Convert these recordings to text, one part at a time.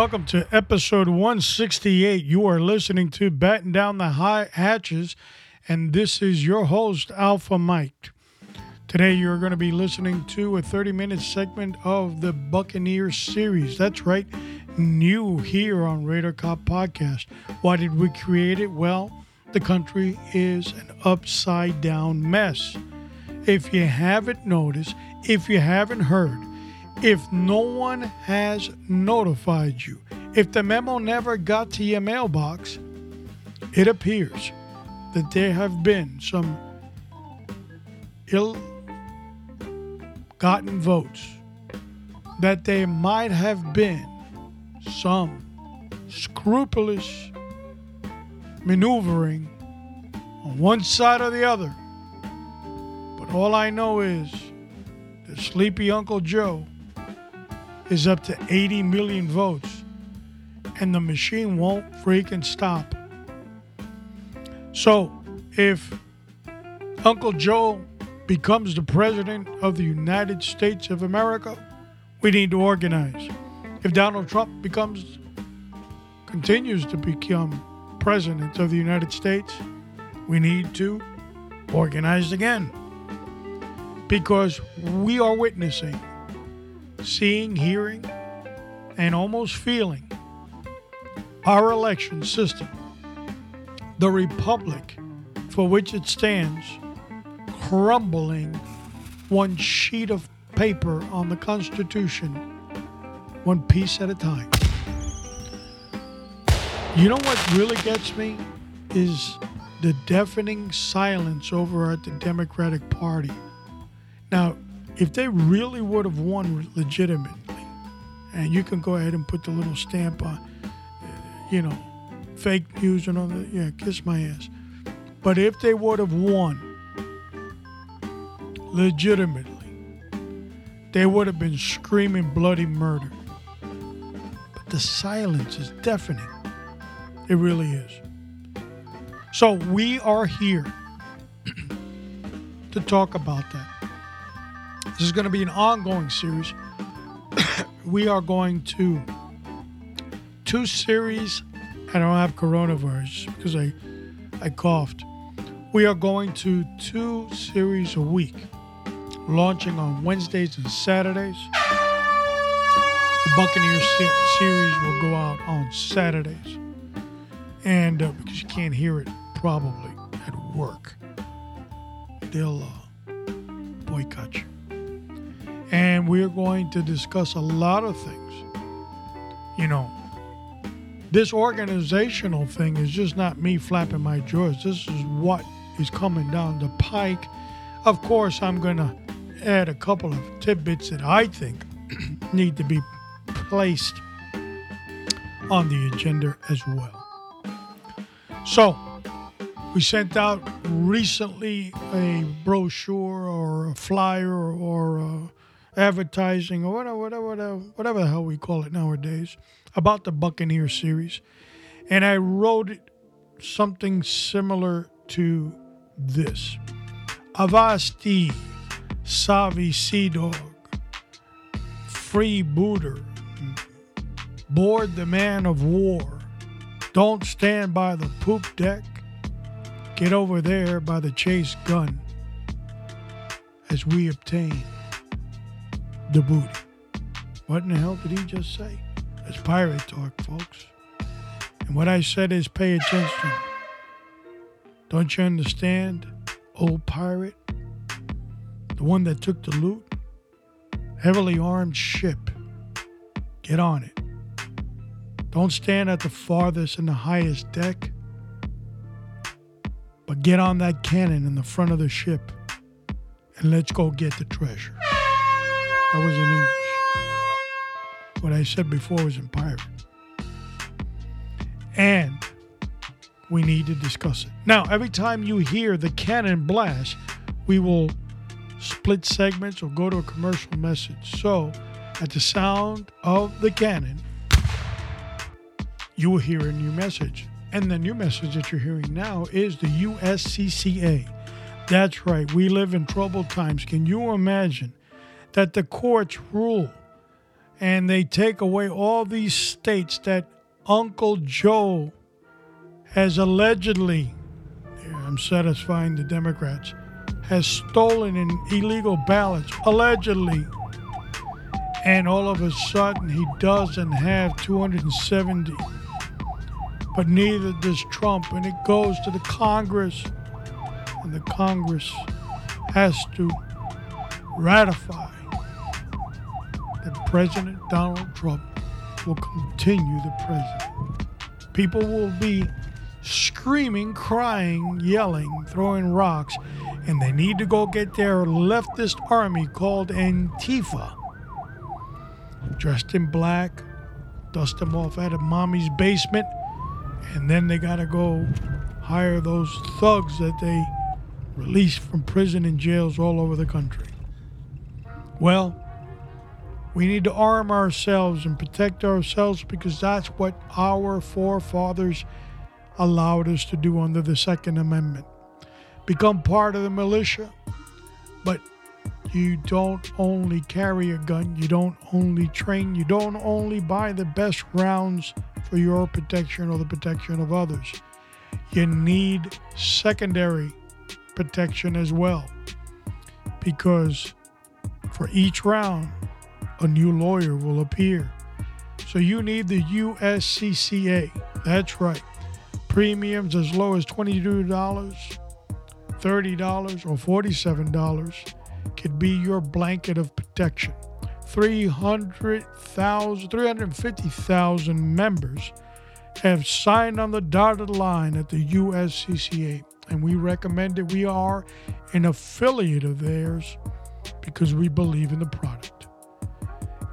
Welcome to episode 168. You are listening to Batten Down the High Hatches, and this is your host, Alpha Mike. Today, you're going to be listening to a 30 minute segment of the Buccaneers series. That's right, new here on Radar Cop Podcast. Why did we create it? Well, the country is an upside down mess. If you haven't noticed, if you haven't heard, if no one has notified you, if the memo never got to your mailbox, it appears that there have been some ill gotten votes, that there might have been some scrupulous maneuvering on one side or the other. But all I know is that sleepy Uncle Joe is up to 80 million votes, and the machine won't freaking stop. So, if Uncle Joe becomes the president of the United States of America, we need to organize. If Donald Trump becomes continues to become president of the United States, we need to organize again. Because we are witnessing seeing, hearing, and almost feeling our election system, the republic for which it stands, crumbling one sheet of paper on the Constitution, one piece at a time. You know what really gets me is the deafening silence over at the Democratic Party. Now, if they really would have won legitimately, and you can go ahead and put the little stamp on, you know, fake news and all that, yeah, kiss my ass. But if they would have won legitimately, they would have been screaming bloody murder. But the silence is deafening. It really is. So we are here to talk about that. This is going to be an ongoing series. we are going to two series. I don't have coronavirus because I I coughed. We are going to two series a week, launching on Wednesdays and Saturdays. The Buccaneers series will go out on Saturdays, and uh, because you can't hear it probably at work, they'll uh, boycott you and we're going to discuss a lot of things. You know, this organizational thing is just not me flapping my jaws. This is what is coming down the pike. Of course, I'm going to add a couple of tidbits that I think need to be placed on the agenda as well. So, we sent out recently a brochure or a flyer or a advertising or whatever, whatever, whatever, whatever the hell we call it nowadays about the Buccaneer series. And I wrote something similar to this Avasti, Savi Sea Dog, Freebooter, Board the Man of War, Don't Stand by the Poop Deck, Get over there by the chase gun as we obtain the booty. What in the hell did he just say? It's pirate talk, folks. And what I said is pay attention. Don't you understand, old pirate? The one that took the loot? Heavily armed ship. Get on it. Don't stand at the farthest and the highest deck, but get on that cannon in the front of the ship and let's go get the treasure. That was in English. What I said before was in pirate. And we need to discuss it. Now, every time you hear the cannon blast, we will split segments or go to a commercial message. So, at the sound of the cannon, you will hear a new message. And the new message that you're hearing now is the USCCA. That's right, we live in troubled times. Can you imagine that the courts rule and they take away all these states that Uncle Joe has allegedly, I'm satisfying the Democrats, has stolen in illegal ballots, allegedly. And all of a sudden, he doesn't have 270. But neither does Trump. And it goes to the Congress. And the Congress has to ratify President Donald Trump will continue the president. People will be screaming, crying, yelling, throwing rocks, and they need to go get their leftist army called Antifa. Dressed in black, dust them off out of mommy's basement, and then they gotta go hire those thugs that they released from prison and jails all over the country. Well, we need to arm ourselves and protect ourselves because that's what our forefathers allowed us to do under the Second Amendment. Become part of the militia, but you don't only carry a gun, you don't only train, you don't only buy the best rounds for your protection or the protection of others. You need secondary protection as well because for each round, a new lawyer will appear. So you need the USCCA. That's right. Premiums as low as $22, $30, or $47 could be your blanket of protection. 300,000, 350,000 members have signed on the dotted line at the USCCA, and we recommend that we are an affiliate of theirs because we believe in the product.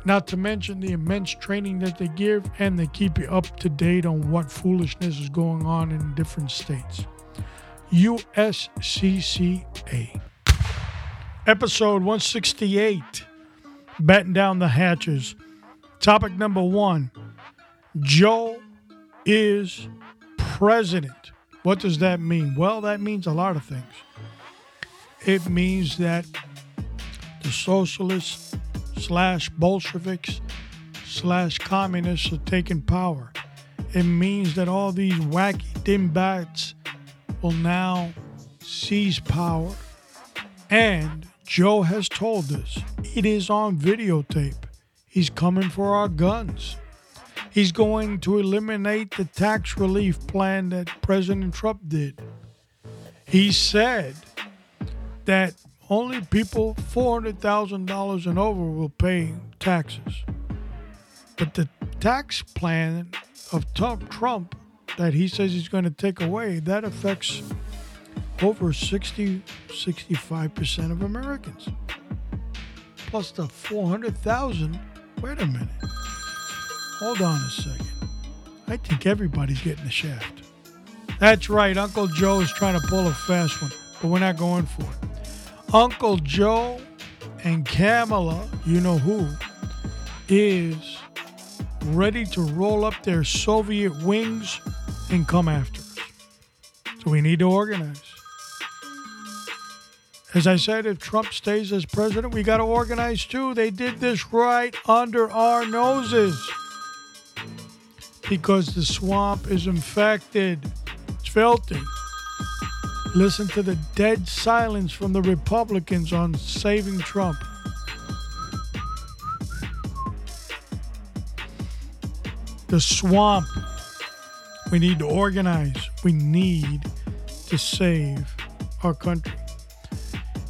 Not to mention the immense training that they give, and they keep you up to date on what foolishness is going on in different states. USCCA. Episode 168 Batten Down the Hatches. Topic number one Joe is president. What does that mean? Well, that means a lot of things. It means that the socialists slash Bolsheviks slash communists are taking power. It means that all these wacky dimbats will now seize power. And Joe has told us it is on videotape. He's coming for our guns. He's going to eliminate the tax relief plan that President Trump did. He said that only people $400,000 and over will pay taxes. But the tax plan of Trump that he says he's going to take away, that affects over 60, 65% of Americans. Plus the 400,000. Wait a minute. Hold on a second. I think everybody's getting the shaft. That's right. Uncle Joe is trying to pull a fast one, but we're not going for it. Uncle Joe and Kamala, you know who, is ready to roll up their Soviet wings and come after us. So we need to organize. As I said, if Trump stays as president, we got to organize too. They did this right under our noses because the swamp is infected. It's filthy. Listen to the dead silence from the Republicans on saving Trump. The swamp. We need to organize. We need to save our country.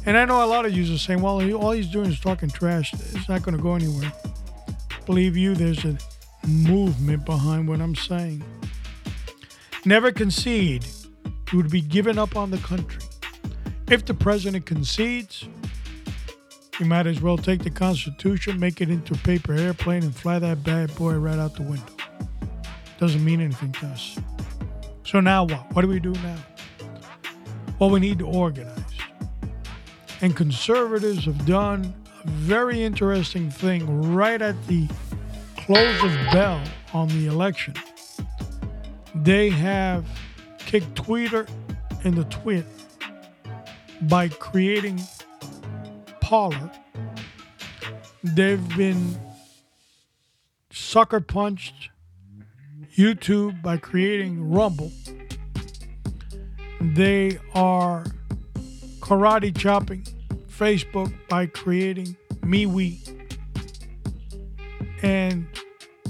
And I know a lot of you are saying, well, all he's doing is talking trash. It's not going to go anywhere. Believe you, there's a movement behind what I'm saying. Never concede would be given up on the country. If the president concedes, You might as well take the Constitution, make it into a paper airplane, and fly that bad boy right out the window. Doesn't mean anything to us. So now what? What do we do now? Well, we need to organize. And conservatives have done a very interesting thing right at the close of bell on the election. They have kicked Twitter in the twit by creating Parler. They've been sucker punched YouTube by creating Rumble. They are karate chopping Facebook by creating MeWe and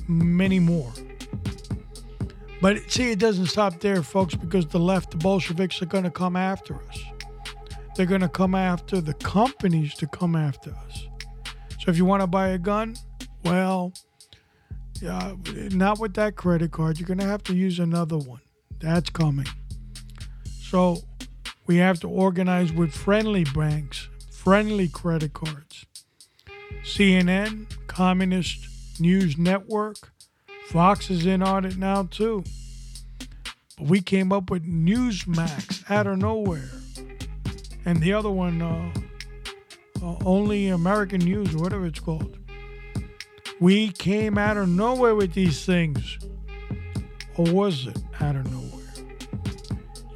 many more. But see, it doesn't stop there, folks, because the left, the Bolsheviks, are going to come after us. They're going to come after the companies to come after us. So if you want to buy a gun, well, yeah, not with that credit card. You're going to have to use another one. That's coming. So we have to organize with friendly banks, friendly credit cards. CNN, Communist News Network, Fox is in on it now too. But we came up with Newsmax out of nowhere. And the other one, uh, uh, Only American News, whatever it's called. We came out of nowhere with these things. Or was it out of nowhere?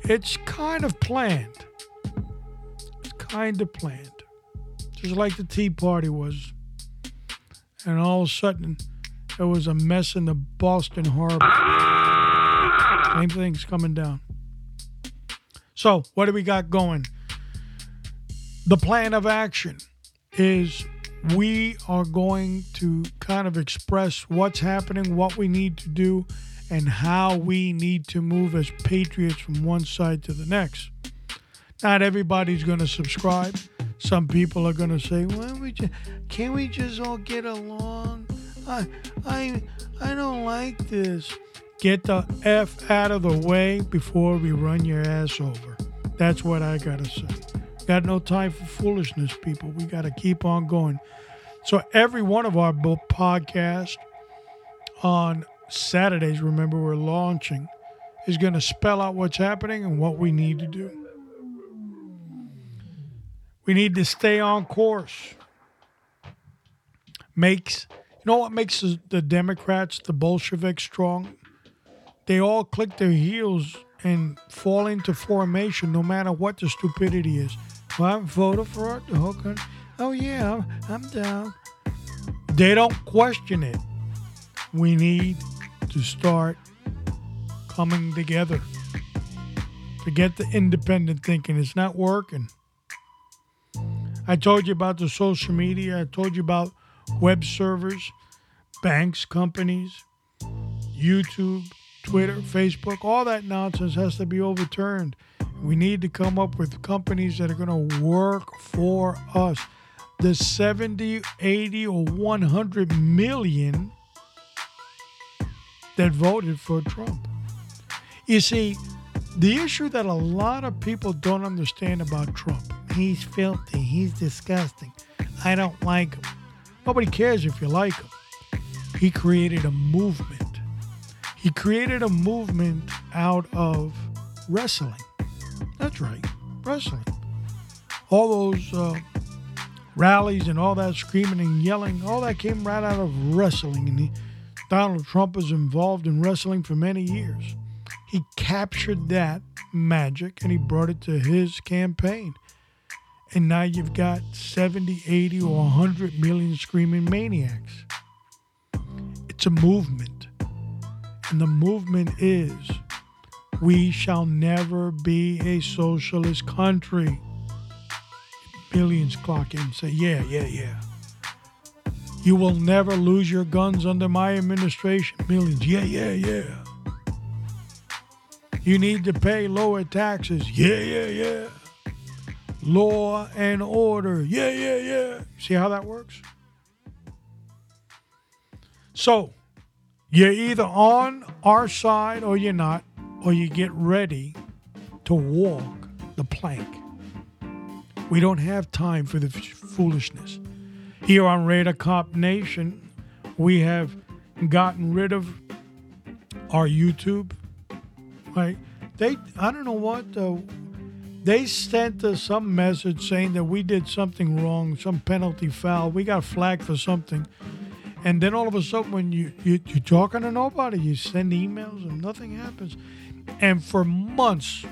It's kind of planned. It's kind of planned. Just like the Tea Party was. And all of a sudden, there was a mess in the Boston Harbor. Same thing's coming down. So, what do we got going? The plan of action is we are going to kind of express what's happening, what we need to do, and how we need to move as patriots from one side to the next. Not everybody's going to subscribe. Some people are going to say, "Well, we just, can't we just all get along?" I, I, I don't like this. Get the f out of the way before we run your ass over. That's what I gotta say. Got no time for foolishness, people. We gotta keep on going. So every one of our podcasts on Saturdays, remember we're launching, is to spell out what's happening and what we need to do. We need to stay on course. Makes you know what makes the Democrats, the Bolsheviks, strong? They all click their heels and fall into formation no matter what the stupidity is. Well, I'm voting for it. Okay. Oh, yeah, I'm, down. They don't question it. We need to start coming together. Forget the independent thinking, it's not working. I told you about the social media, I told you about web servers, banks, companies, YouTube, Twitter, Facebook, all that nonsense has to be overturned. We need to come up with companies that are going to work for us. The 70, 80, or 100 million that voted for Trump. You see, the issue that a lot of people don't understand about Trump, he's filthy, he's disgusting. I don't like him. Nobody cares if you like him. He created a movement. He created a movement out of wrestling. That's right, wrestling. All those uh, rallies and all that screaming and yelling, all that came right out of wrestling. And he, Donald Trump was involved in wrestling for many years. He captured that magic and he brought it to his campaign. And now you've got 70, 80, or 100 million screaming maniacs. It's a movement. And the movement is we shall never be a socialist country. Millions clock in and say, yeah, yeah, yeah. You will never lose your guns under my administration. Millions, yeah, yeah, yeah. You need to pay lower taxes. Yeah, yeah, yeah law and order. Yeah, yeah, yeah. See how that works? So, you're either on our side or you're not, or you get ready to walk the plank. We don't have time for the f- foolishness. Here on Raider Cop Nation, we have gotten rid of our YouTube. Right? They, I don't know what. Uh, they sent us some message saying that we did something wrong, some penalty foul. We got flagged for something. And then all of a sudden, when you, you, you're talking to nobody, you send emails and nothing happens. And for months,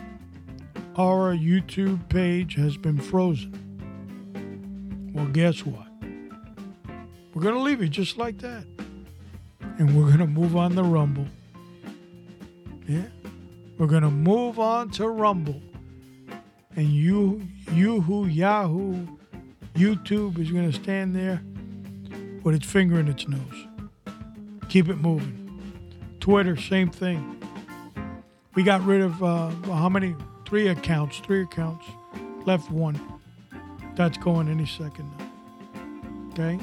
our YouTube page has been frozen. Well, guess what? We're going to leave it just like that. And we're going to move on to Rumble. Yeah? We're going to move on to Rumble. And you, Yahoo, Yahoo, YouTube is going to stand there with its finger in its nose. Keep it moving. Twitter, same thing. We got rid of uh, how many? Three accounts. Three accounts. Left one. That's going any second now. Okay.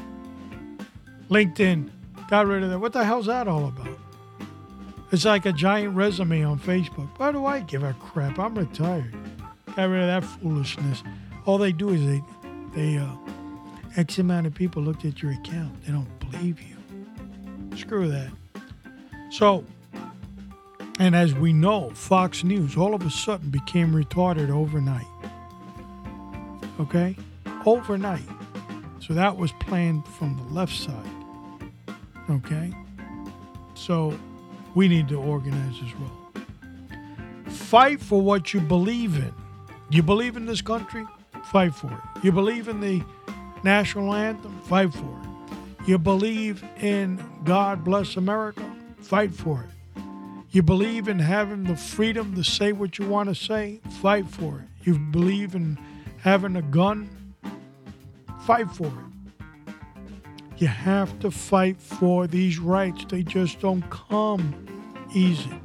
LinkedIn. Got rid of that. What the hell's that all about? It's like a giant resume on Facebook. Why do I give a crap? I'm retired. Got rid of that foolishness. All they do is they, they, uh, X amount of people looked at your account. They don't believe you. Screw that. So, and as we know, Fox News all of a sudden became retarded overnight. Okay? Overnight. So that was planned from the left side. Okay? So we need to organize as well. Fight for what you believe in. You believe in this country? Fight for it. You believe in the national anthem? Fight for it. You believe in God bless America? Fight for it. You believe in having the freedom to say what you want to say? Fight for it. You believe in having a gun? Fight for it. You have to fight for these rights. They just don't come easy.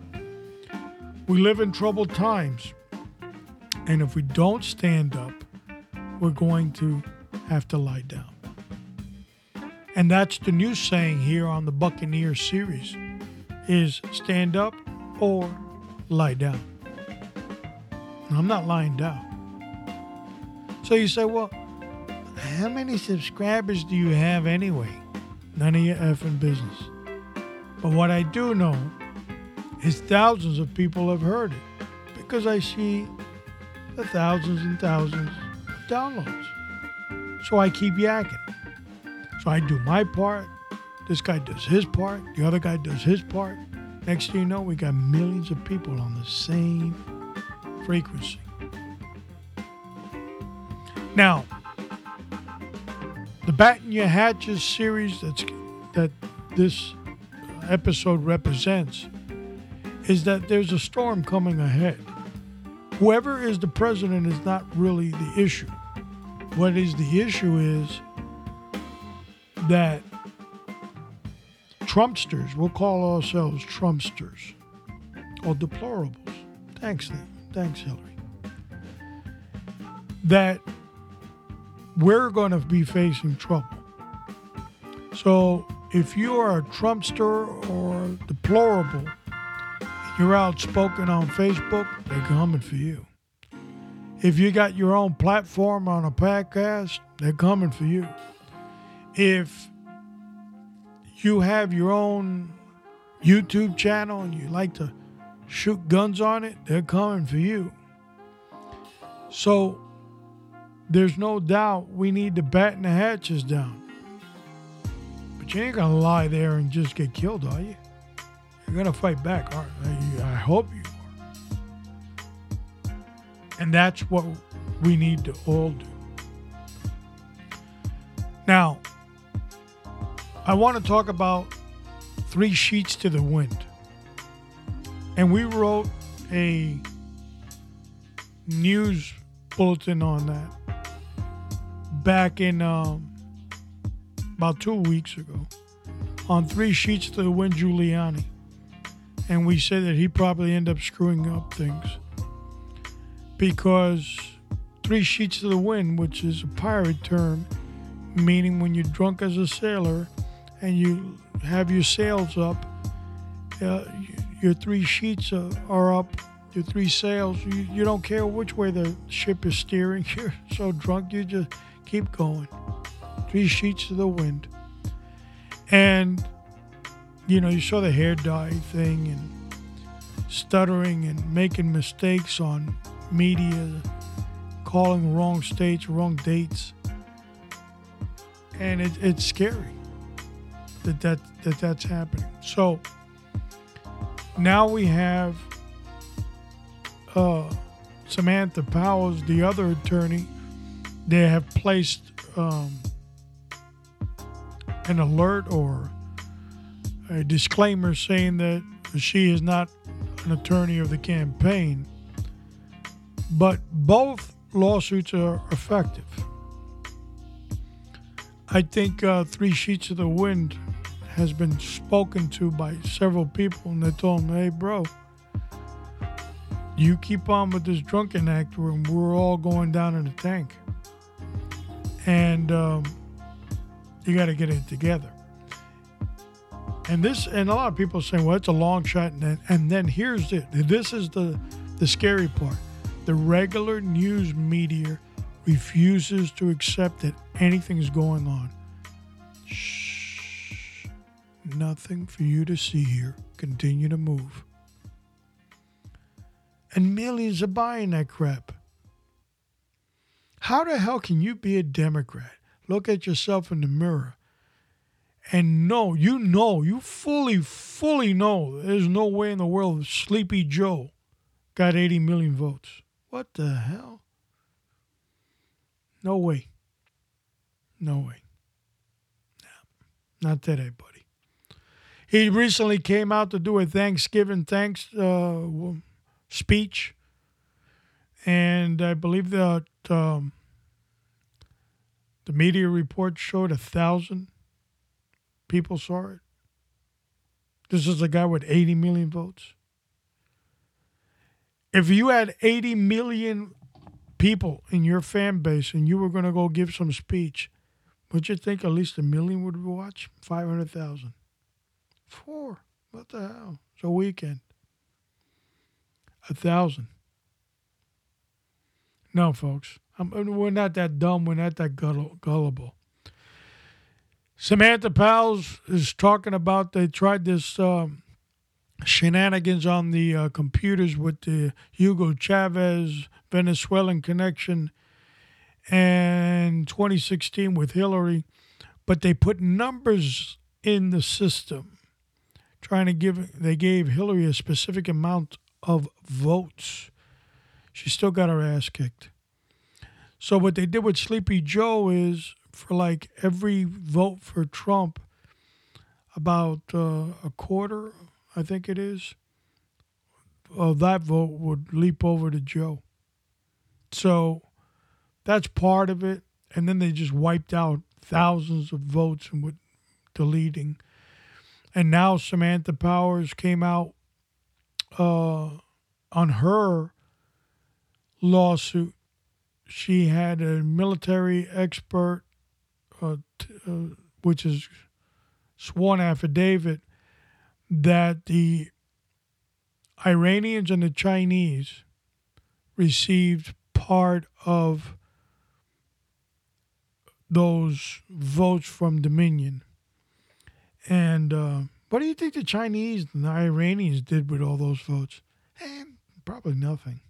We live in troubled times. And if we don't stand up, we're going to have to lie down. And that's the new saying here on the Buccaneer series is stand up or lie down. And I'm not lying down. So you say, well, how many subscribers do you have anyway? None of your effing business. But what I do know is thousands of people have heard it because I see the thousands and thousands of downloads. So I keep yakking. So I do my part. This guy does his part. The other guy does his part. Next thing you know, we got millions of people on the same frequency. Now, the Batten Your Hatches series that's that this episode represents is that there's a storm coming ahead. Whoever is the president is not really the issue. What is the issue is that Trumpsters, we'll call ourselves Trumpsters or deplorables. Thanks, thanks, Hillary. That we're going to be facing trouble. So if you are a Trumpster or deplorable, you're outspoken on Facebook, they're coming for you. If you got your own platform on a podcast, they're coming for you. If you have your own YouTube channel and you like to shoot guns on it, they're coming for you. So there's no doubt we need to batten the hatches down. But you ain't gonna lie there and just get killed, are you? You're gonna fight back, aren't you? I hope you are. And that's what we need to all do. Now, I want to talk about three sheets to the wind. And we wrote a news bulletin on that back in um, about two weeks ago on three sheets to the wind Giuliani. And we say that he probably ended up screwing up things because three sheets to the wind, which is a pirate term, meaning when you're drunk as a sailor and you have your sails up, uh, your three sheets are, up your three sails. You, you don't care which way the ship is steering. You're so drunk, you just keep going. Three sheets of the wind. And, you know, you saw the hair dye thing and stuttering and making mistakes on media, calling wrong states, wrong dates. And it, it's scary that, that, that that's happening. So now we have uh, Samantha Powers, the other attorney, they have placed um, an alert or a disclaimer saying that she is not an attorney of the campaign. But both lawsuits are effective. I think uh, Three Sheets of the Wind has been spoken to by several people, and they told him, hey, bro, you keep on with this drunken act, and we're all going down in the tank. And um, you got to get it together. And this, and a lot of people say, well, it's a long shot. And then, and then here's it. This is the, the scary part. The regular news media refuses to accept that anything's going on. Shh. Nothing for you to see here. Continue to move. And millions are buying that crap. How the hell can you be a Democrat? Look at yourself in the mirror and know, you know, you fully, fully know there's no way in the world Sleepy Joe got 80 million votes. What the hell? No way. No way. No, not today, buddy. He recently came out to do a Thanksgiving thanks uh, speech, and I believe that um, the media report showed a thousand people saw it. This is a guy with 80 million votes. If you had 80 million people in your fan base and you were going to go give some speech, would you think at least a million would watch? 500,000. Four. What the hell? It's a weekend. A thousand. No, folks. I'm, we're not that dumb. We're not that gullible. Samantha Powers is talking about they tried this um, shenanigans on the uh, computers with the Hugo Chavez Venezuelan connection and 2016 with Hillary, but they put numbers in the system trying to give they gave Hillary a specific amount of votes. She still got her ass kicked. So what they did with Sleepy Joe is for like every vote for Trump, about uh, a quarter, I think it is, of that vote would leap over to Joe. So that's part of it. And then they just wiped out thousands of votes and with deleting. And now Samantha Powers came out uh, on her lawsuit she had a military expert, uh, uh, which is sworn affidavit, that the Iranians and the Chinese received part of those votes from Dominion. And uh, what do you think the Chinese and the Iranians did with all those votes? Eh, probably nothing.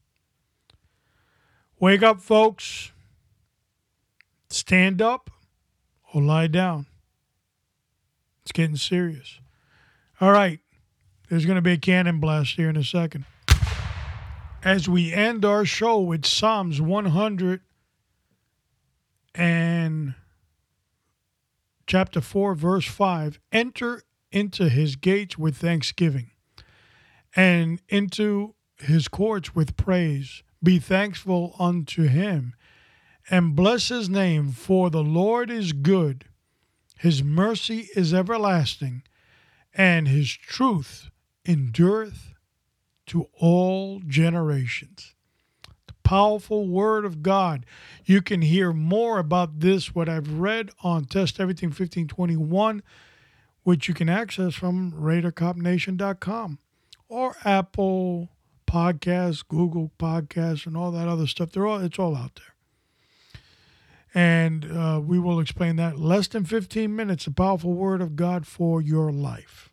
Wake up, folks. Stand up or lie down. It's getting serious. All right. There's going to be a cannon blast here in a second. As we end our show with Psalms 100 and chapter 4, verse 5 enter into his gates with thanksgiving and into his courts with praise be thankful unto him and bless his name, for the Lord is good, his mercy is everlasting, and his truth endureth to all generations. The powerful word of God. You can hear more about this, what I've read on Test Everything 1521, which you can access from RadarCopNation.com or Apple Podcasts, Google Podcasts, and all that other stuff. They're all it's all out there. And uh, we will explain that less than 15 minutes. A powerful word of God for your life.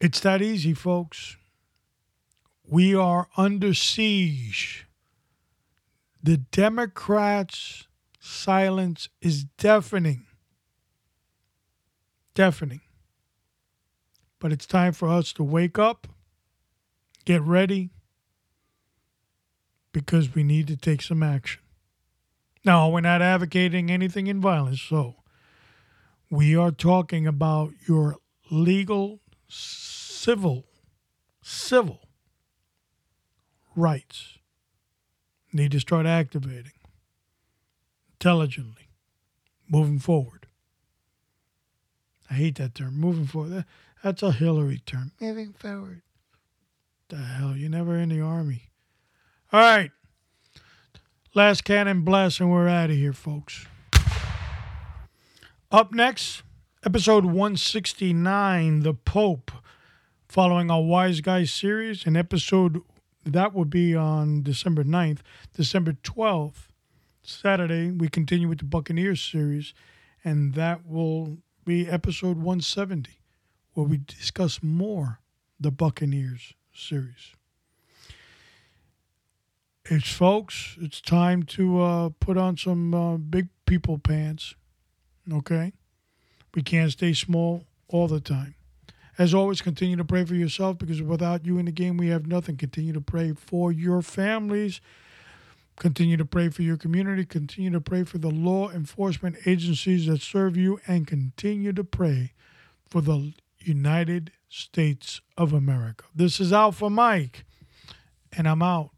It's that easy, folks. We are under siege. The Democrats' silence is deafening. Deafening. But it's time for us to wake up, get ready, because we need to take some action. Now, we're not advocating anything in violence, so we are talking about your legal, civil, civil rights. Need to start activating intelligently, moving forward. I hate that term, moving forward. That's a Hillary term. Moving forward. The hell, you're never in the army. All right. Last cannon blast, and we're out of here, folks. Up next, episode 169 The Pope, following our Wise Guys series. An episode that will be on December 9th. December 12th, Saturday, we continue with the Buccaneers series, and that will be episode 170, where we discuss more the Buccaneers series it's folks, it's time to uh, put on some uh, big people pants. Okay? We can't stay small all the time. As always, continue to pray for yourself because without you in the game, we have nothing. Continue to pray for your families. Continue to pray for your community. Continue to pray for the law enforcement agencies that serve you. And continue to pray for the United States of America. This is Alpha Mike, and I'm out.